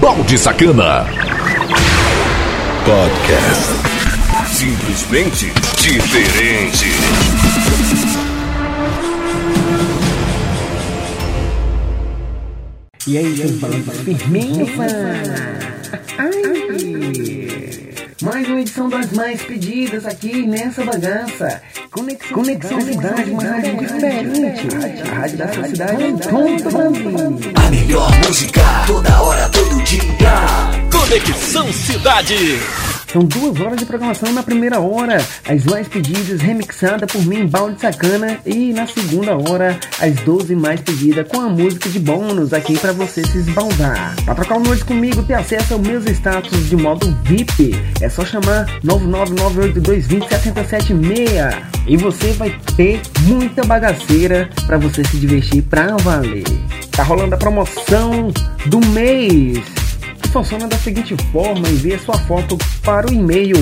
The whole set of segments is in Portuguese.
Balde Sacana. Podcast. Simplesmente diferente. E aí, seus balanços firminho, fã? Ai! Mais uma edição das mais pedidas aqui nessa bagaça. Conexão, Conexão Cidade, uma rádio diferente. A rádio da sua cidade todo o Brasil. A melhor música, toda hora, todo dia. Conexão Cidade. São duas horas de programação na primeira hora, as mais pedidas remixada por mim, Balde Sacana, e na segunda hora, as 12 mais pedidas com a música de bônus aqui para você se esbaldar. Para trocar o noite comigo, ter acesso aos meus status de modo VIP, é só chamar 99982207766 e você vai ter muita bagaceira para você se divertir pra valer. Tá rolando a promoção do mês funciona da seguinte forma: envie sua foto para o e-mail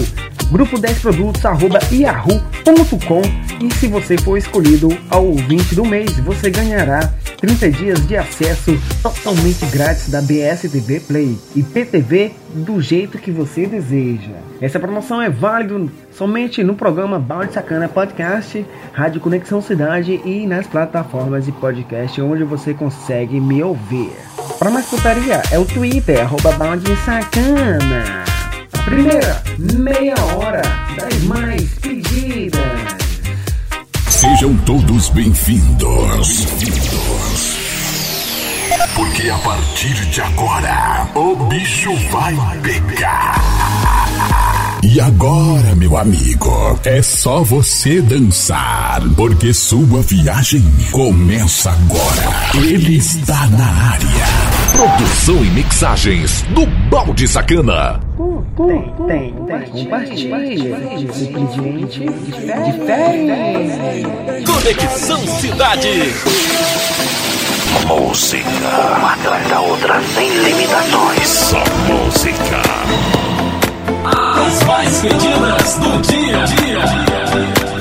grupo10produtos@yahoo.com e se você for escolhido ao ouvinte do mês, você ganhará 30 dias de acesso totalmente grátis da BSTV Play e PTV do jeito que você deseja. Essa promoção é válida somente no programa Balde Sacana Podcast, Rádio Conexão Cidade e nas plataformas de podcast onde você consegue me ouvir. Para mais putaria, é o Twitter, arroba Sacana. A primeira meia hora das mais pedidas. Sejam todos bem-vindos. Bem-vindos. Porque a partir de agora, o bicho vai pegar. E agora, meu amigo, é só você dançar, porque sua viagem começa agora. Ele está na área. Produção e mixagens do Balde Sacana. Tem, tem, tem. Compartilha. Simplesmente diferente. Conexão Cidade. Música, uma atrás da outra, sem limitações. Só música. As mais pedidas do dia a dia.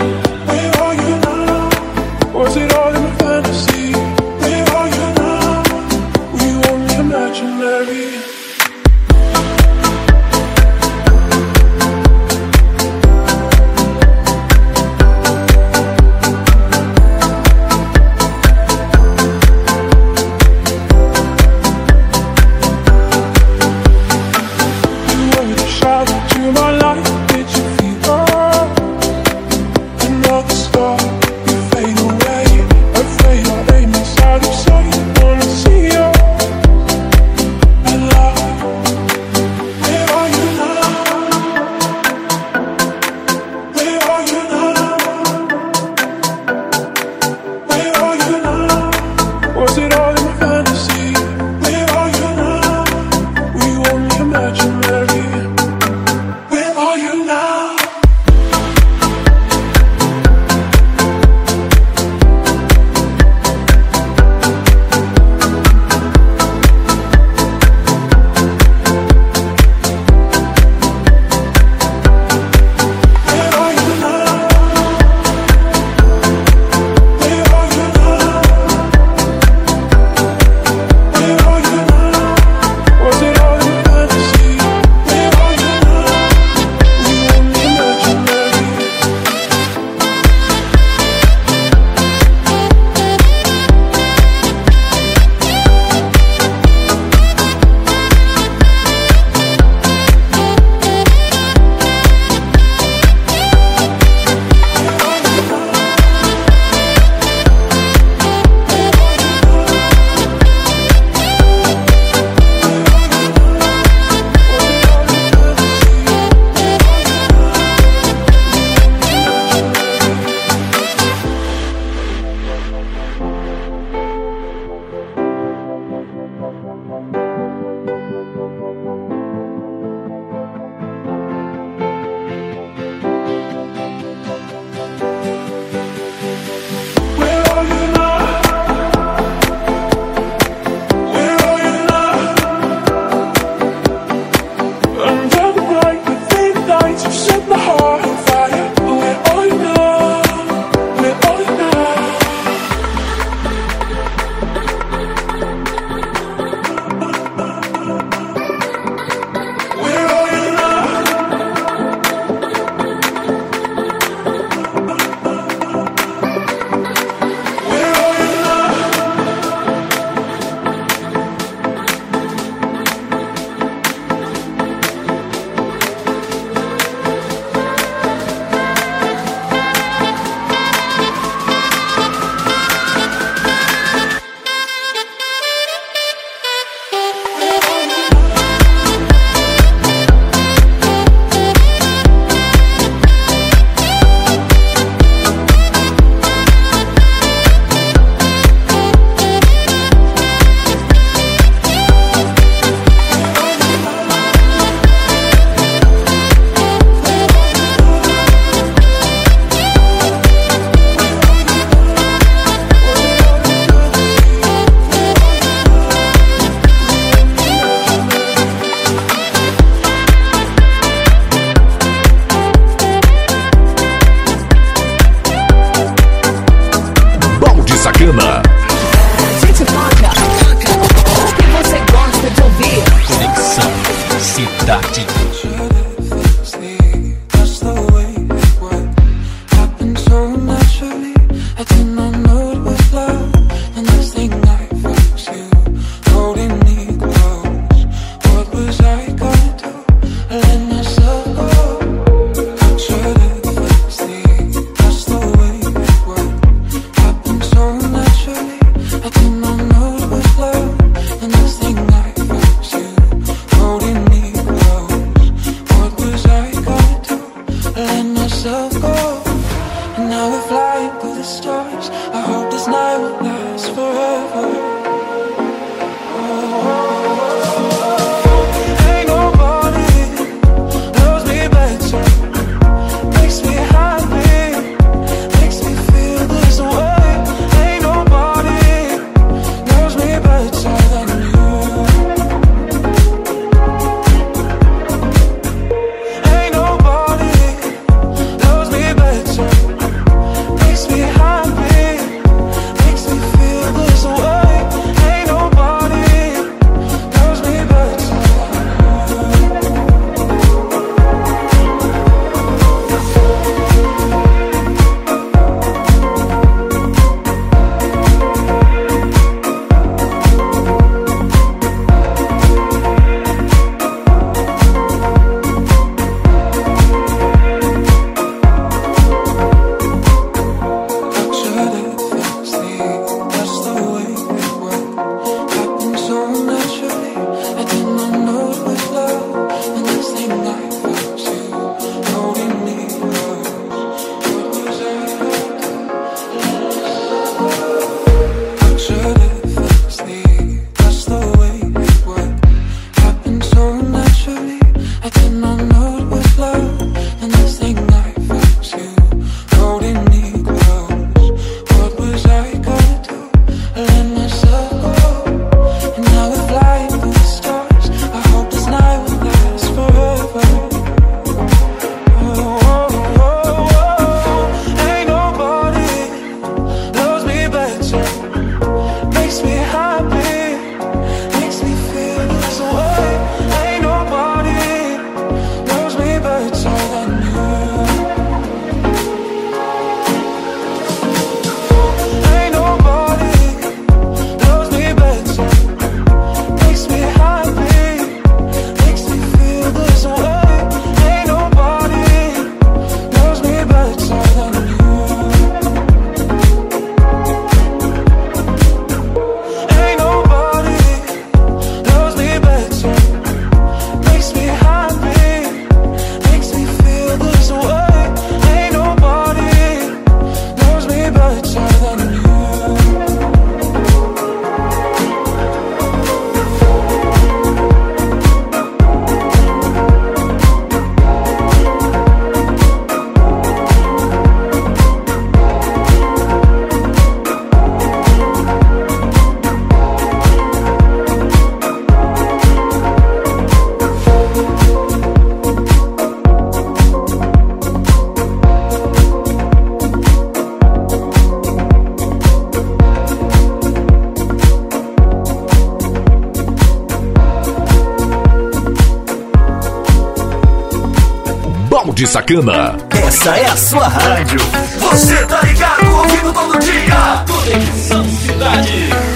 Sacana. Essa é a sua rádio. Você tá ligado, ouvindo todo dia. Conexão Cidade.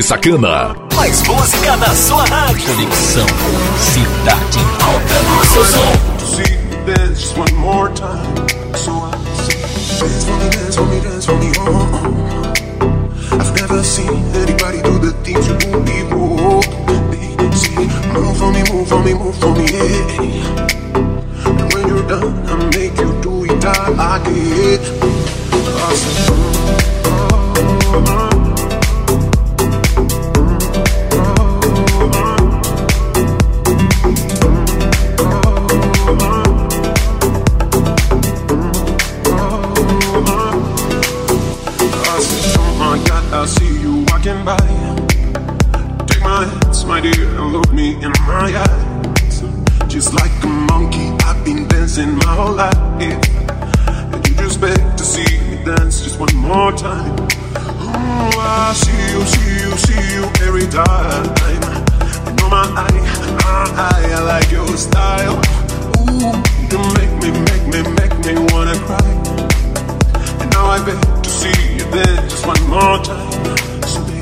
de Sacana. Mais música da sua rádio. Conexão Cidade Alta. Seu som. I've never seen anybody do the things you do me, oh. See, move for me, move for me, move for me, yeah. And when you're done, make you do it all again. Awesome. Baby,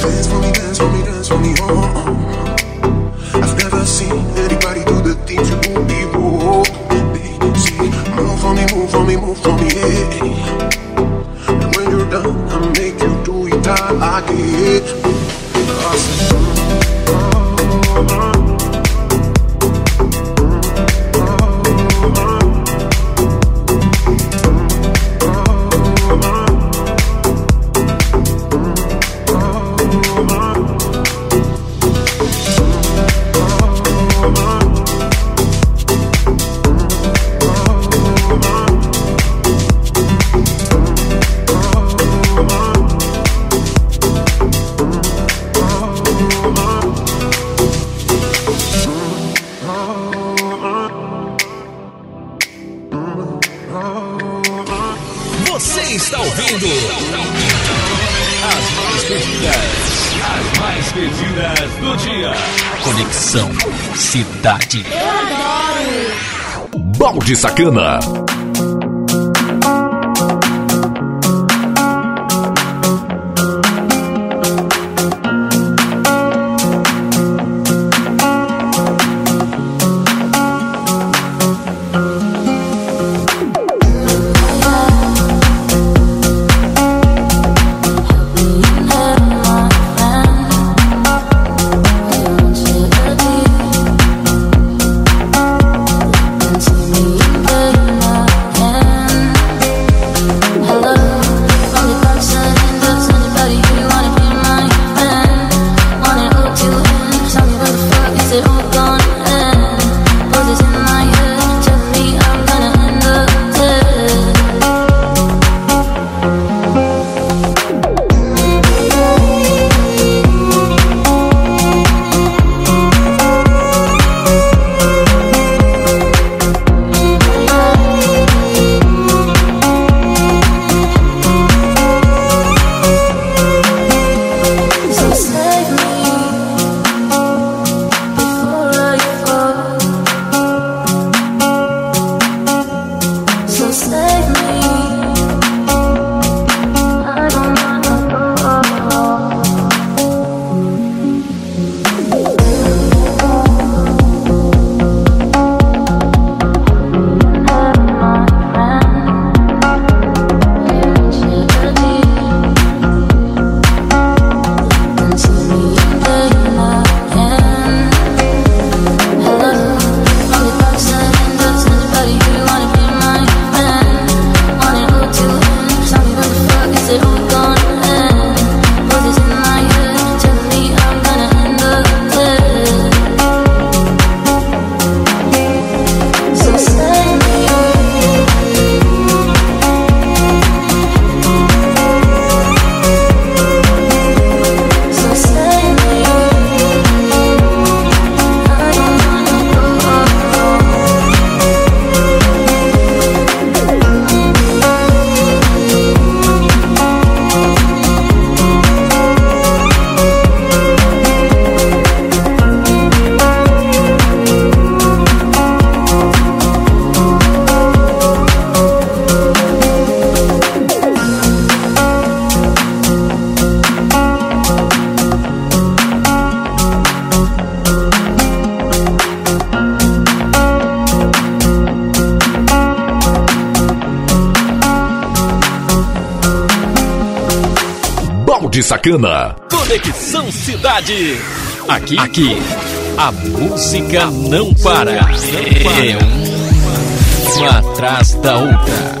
dance for me, dance for me, dance for me, oh, oh. oh. I've never seen anybody do the things you do before. Oh, oh, baby, see, move for me, move for me, move for me, yeah. And when you're done, I'll make you do it all again. I Cidade. Balde Sacana. Balde Sacana. Conexão Cidade. Aqui, aqui, a música não para. É uma atrás da outra.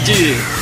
Cidade.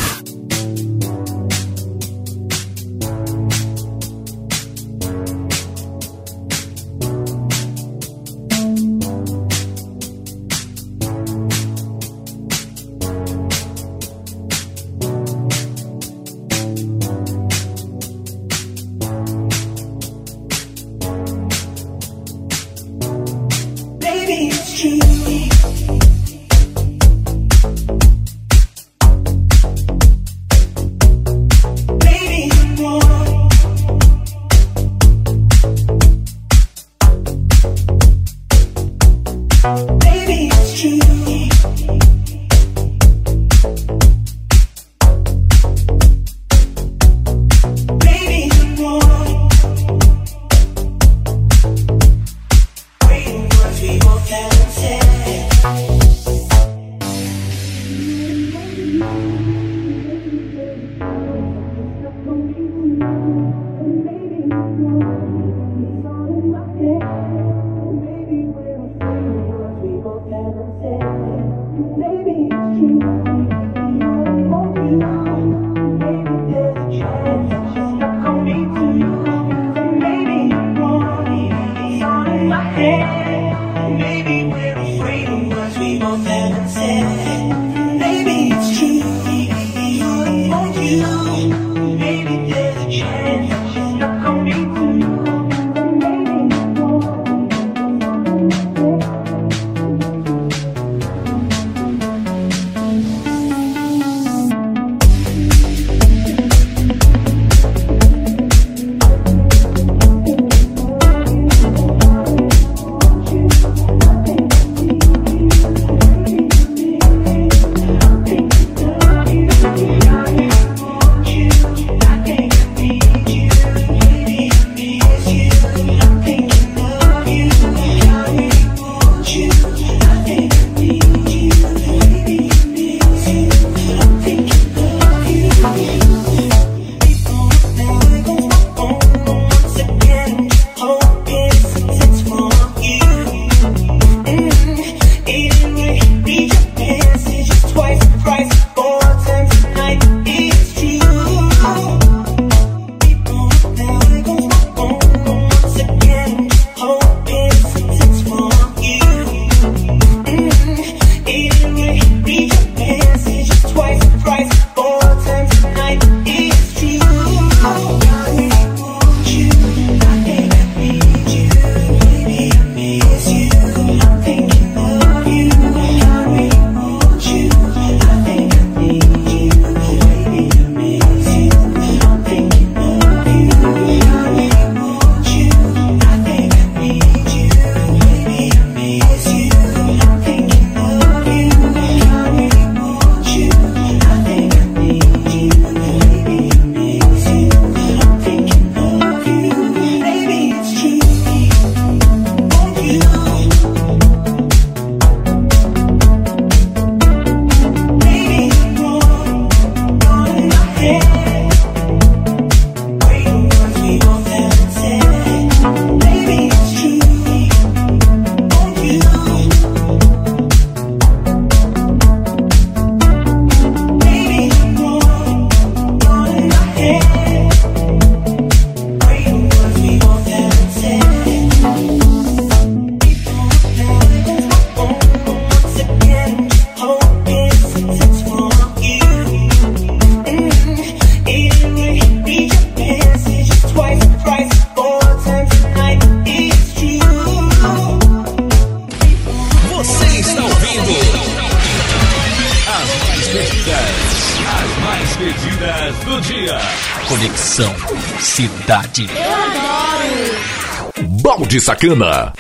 Sacana.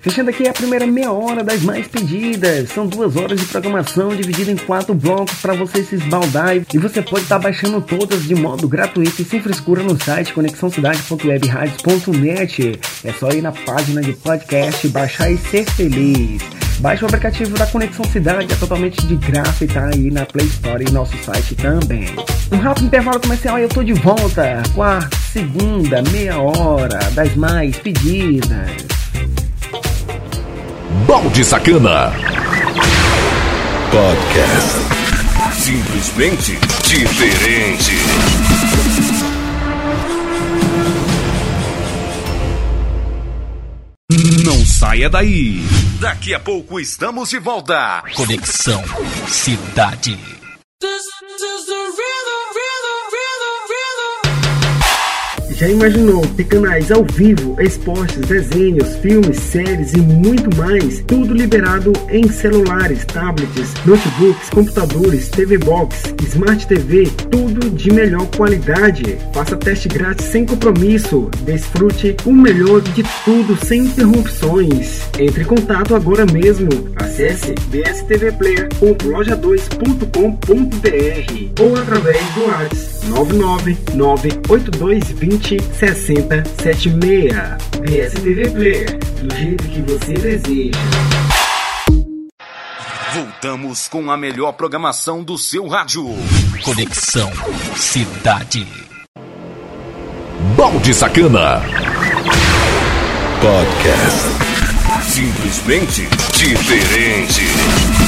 Fechando aqui a primeira meia hora das mais pedidas. São duas horas de programação dividida em quatro blocos para você se esbaldar. E você pode estar tá baixando todas de modo gratuito e sem frescura no site conexãocidade.webradios.net. É só ir na página de podcast, baixar e ser feliz. Baixe o aplicativo da Conexão Cidade, é totalmente de graça e tá aí na Play Store e nosso site também. Um rápido intervalo comercial e eu tô de volta com a segunda meia hora das mais pedidas. Balde Sacana. Podcast. Simplesmente diferente. Não saia daí. Daqui a pouco estamos de volta. Conexão Cidade. Já imaginou canais ao vivo, esportes, desenhos, filmes, séries e muito mais? Tudo liberado em celulares, tablets, notebooks, computadores, TV Box, Smart TV, tudo de melhor qualidade. Faça teste grátis sem compromisso. Desfrute o melhor de tudo sem interrupções. Entre em contato agora mesmo. Acesse bstvplayer.loja2.com.br ou através do WhatsApp 9998220 6076. PSTV Player, do jeito que você deseja. Voltamos com a melhor programação do seu rádio. Conexão Cidade. Balde Sacana. Podcast. Simplesmente diferente.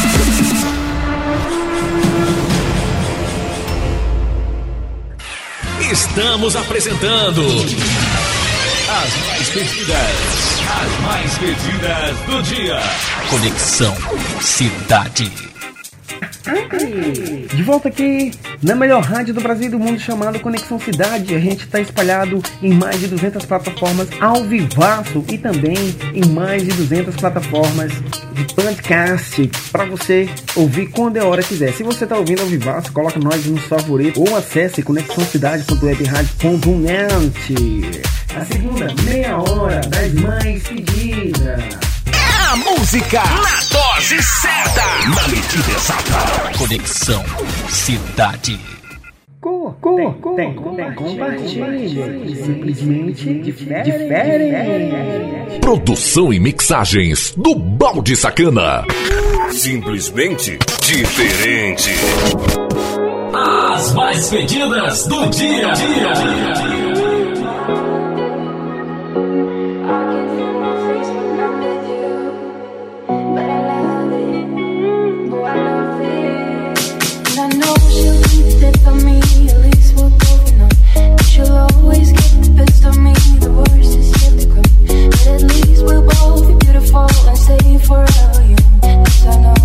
Estamos apresentando as mais pedidas, as mais pedidas do dia. Conexão Cidade. De volta aqui na melhor rádio do Brasil e do mundo chamado Conexão Cidade. A gente está espalhado em mais de 200 plataformas ao vivaço e também em mais de 200 plataformas de podcast para você ouvir quando é hora quiser. Se você está ouvindo ao vivaço, coloca nós nos favoritos ou acesse conexãocidade.webradio.net. A segunda meia hora das mais pedidas. A música na dose certa. Na medida exata. Conexão Cidade. Co, co, tem, co, tem, tem, compartilhe. Simplesmente diferente. diferente. Produção e mixagens do Balde Sacana. Simplesmente diferente. As mais pedidas do dia. dia, dia, dia. I know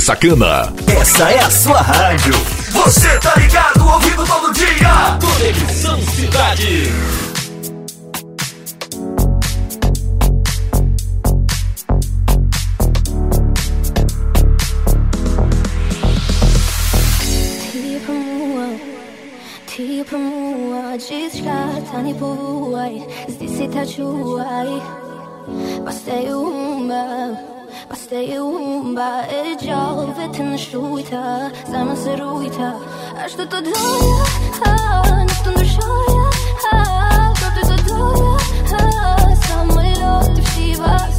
Sacana. Essa é a sua rádio. Você tá ligado, ouvindo todo dia. Conexão Cidade. Ti promua, descartani puai, zdisi ta čuaj, pa ste uma, pa ste uma. e gjallë vetë në shujta Sa më se rujta. Ashtu të doja, nuk të ndryshoja Këtë të doja, sa më i lojtë të fshiva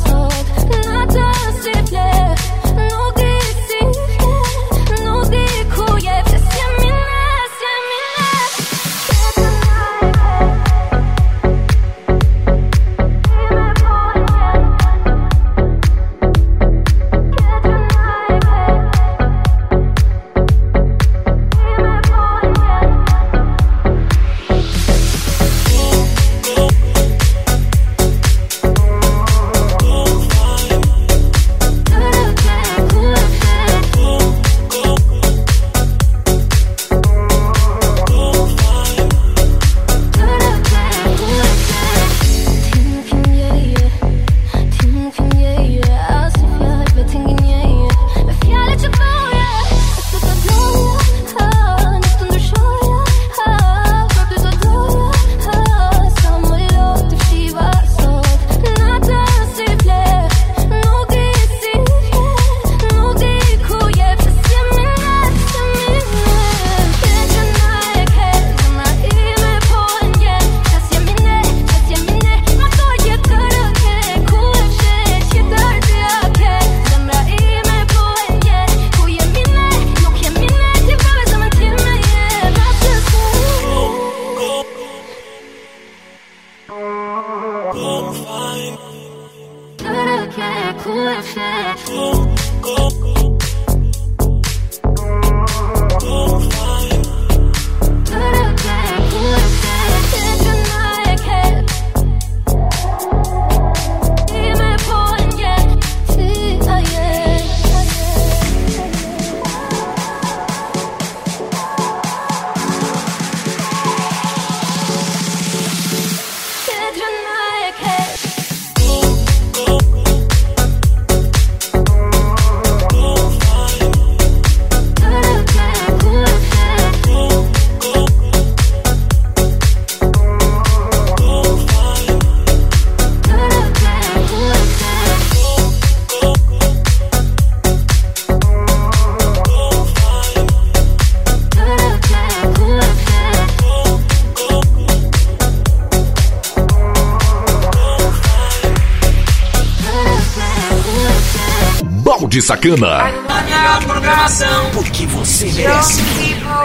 Sacana. A programação. O que você merece.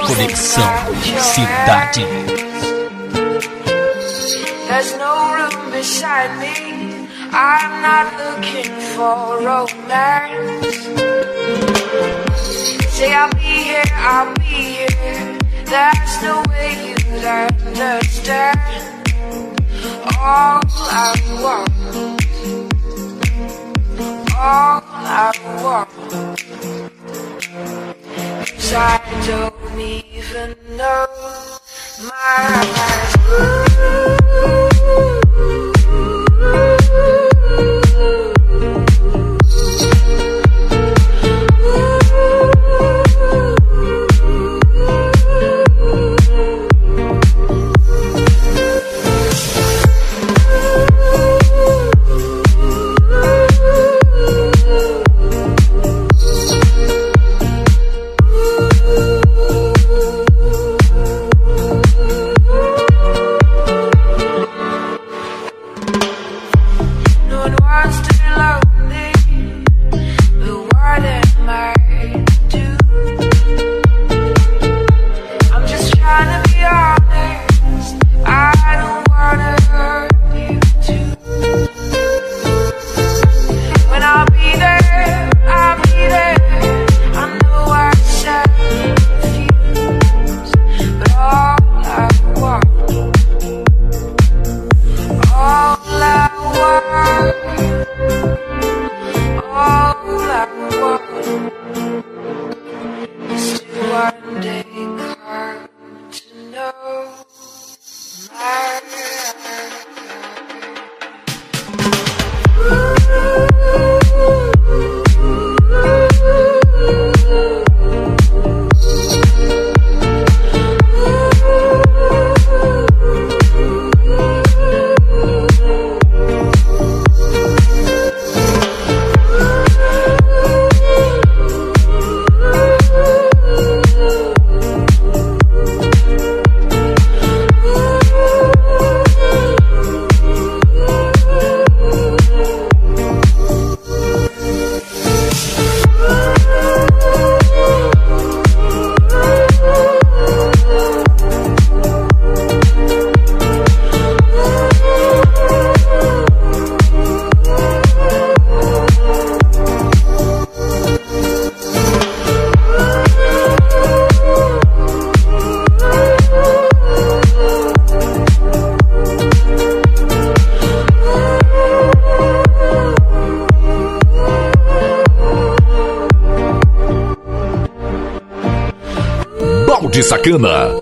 Conexão Cidade. There's no room beside me. I'm not looking for romance. Say I'll be here, I'll be here. That's the way you'd understand. All I want, all I want. 'Cause I don't even know my Balde Sacana.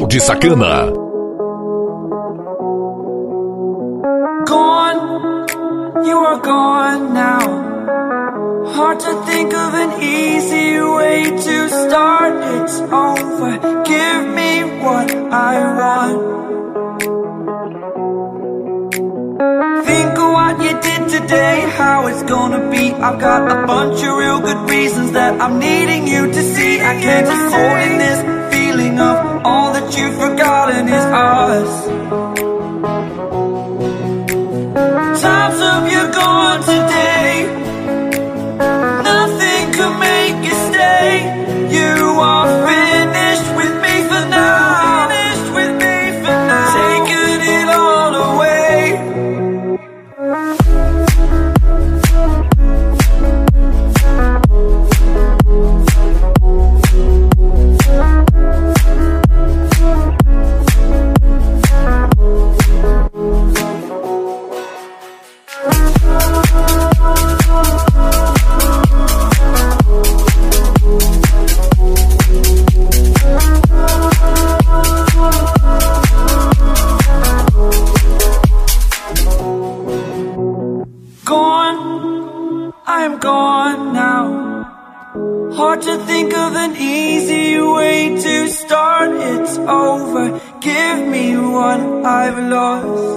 De Sacana. Gone, you are gone now. Hard to think of an easy way to start. It's over. Give me what I want. Think of what you did today, how it's gonna be. I've got a bunch of real good reasons that I'm needing you to see. I can't just hold in this feeling of all that you've forgotten is us. Times of you gone today. Of an easy way to start. It's over. Give me what I've lost.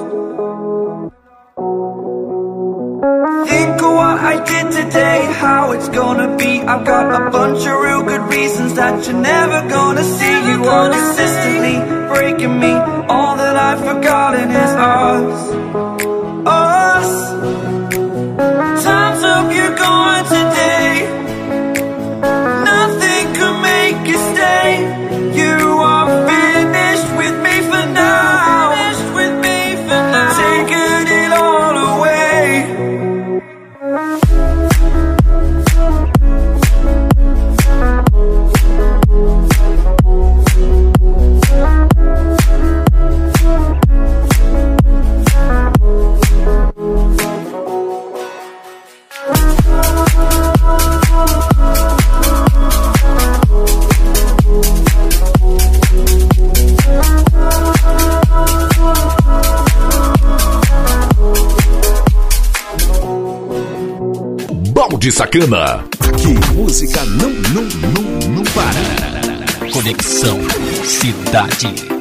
Think of what I did today, how it's gonna be. I've got a bunch of real good reasons that you're never gonna see. You are consistently breaking me. All that I've forgotten is us. Us. Times up, you're Balde Sacana. Aqui, música não, não, não, não para. Conexão Cidade.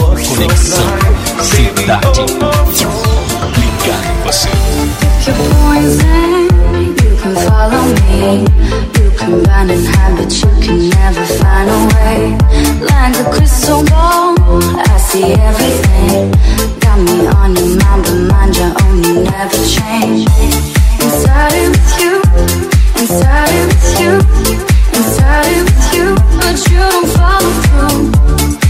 Conexão Cidade Ligado em você. Can run and hide, but you can never find a way. Like a crystal ball, I see everything. Got me on your mind, but mind your own, you never change. Inside it with you, inside it with you, inside it with you, but you don't follow through.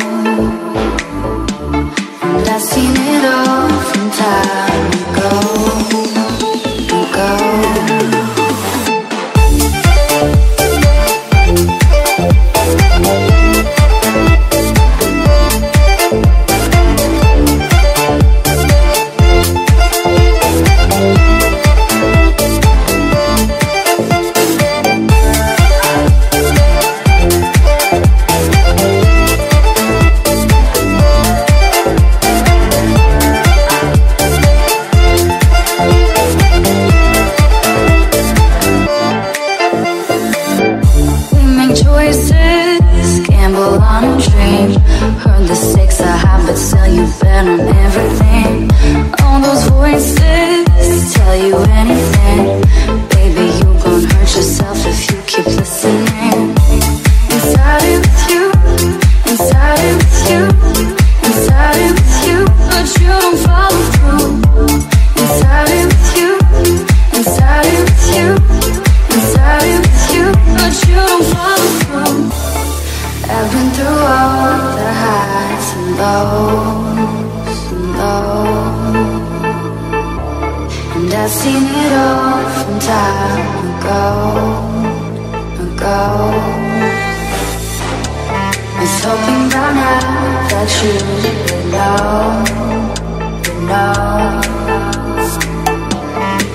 through all the highs and lows and lows. And I've seen it all from time ago, ago. Was hoping by now that you would know, would know.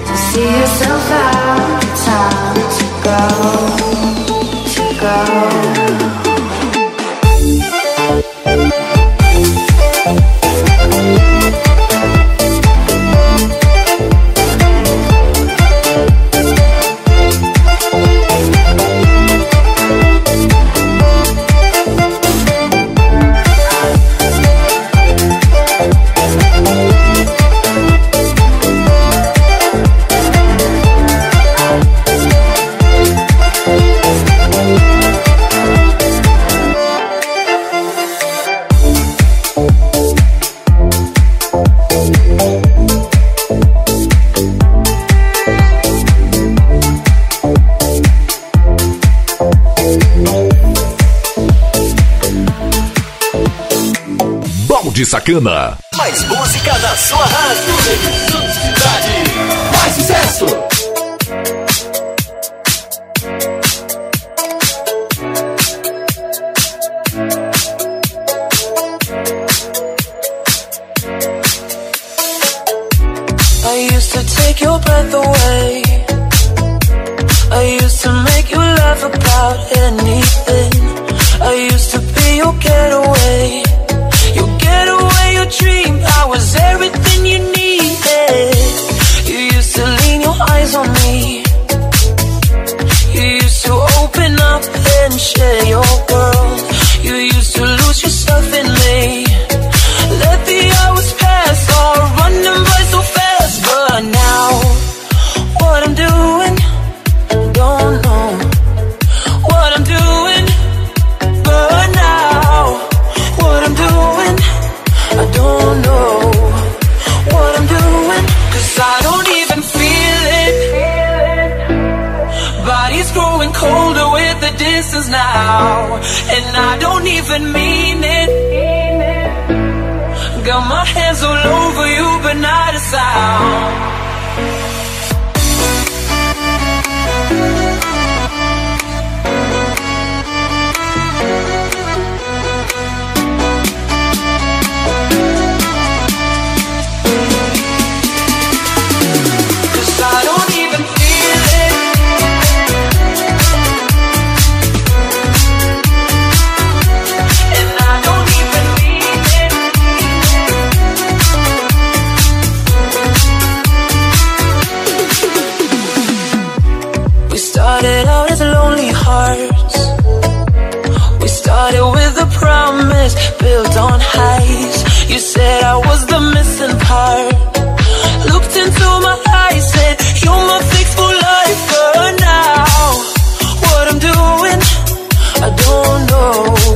To see yourself out, time to go, to go. de Sacana. Mais música na sua rádio. Mais sucesso. Yeah. now, and I don't even mean it. Got my hands all over you, but not a sound. highs. You said I was the missing part. Looked into my eyes, said you're my fix for life. But now, what I'm doing, I don't know.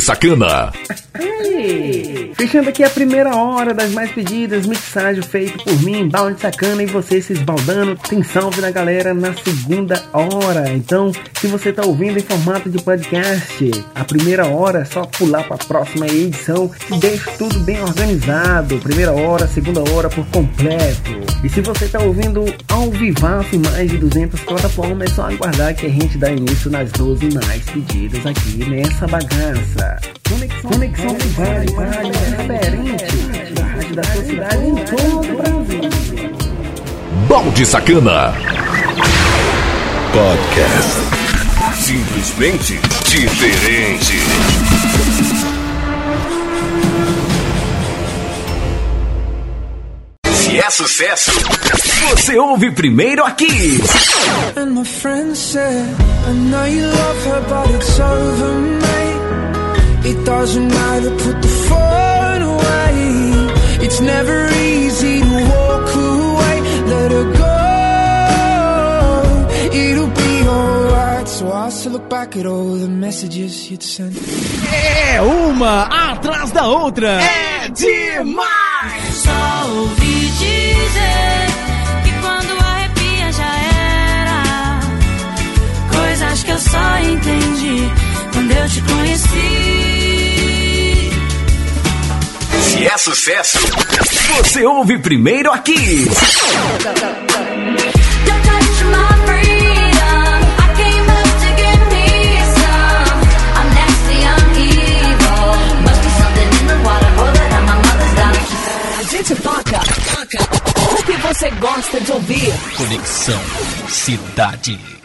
Sacana. Fechando aqui a primeira hora das mais pedidas, mixagem feito por mim, Balde Sacana e você se esbaldando. Tem salve da galera na segunda hora. Então, se você tá ouvindo em formato de podcast, a primeira hora é só pular para a próxima edição que deixa tudo bem organizado. Primeira hora, segunda hora por completo. E se você tá ouvindo ao vivaço em mais de 200 plataformas, é só aguardar que a gente dá início nas 12 mais pedidas aqui nessa bagaça. Conexão, Cidade, rádio diferente da rádio da sua cidade em todo o Brasil. Balde Sacana. Podcast. Simplesmente diferente. Se é sucesso, Você ouve primeiro aqui. And my friend said, I know you love her, but it's over, mate. It doesn't matter, put the phone away. It's never easy to walk away, let her go. It'll be alright. So I still look back at all the messages you'd sent. É uma atrás da outra. É demais! Só ouvi dizer que quando arrepia já era. Coisas que eu só entendi quando eu te conheci. É sucesso, Você ouve primeiro aqui. Don't touch my freedom. I came back to get me some. I'm nasty, I'm evil. Must be something in the water or that I'm my mother's daughter. A gente toca, toca o que você gosta de ouvir. Conexão Cidade.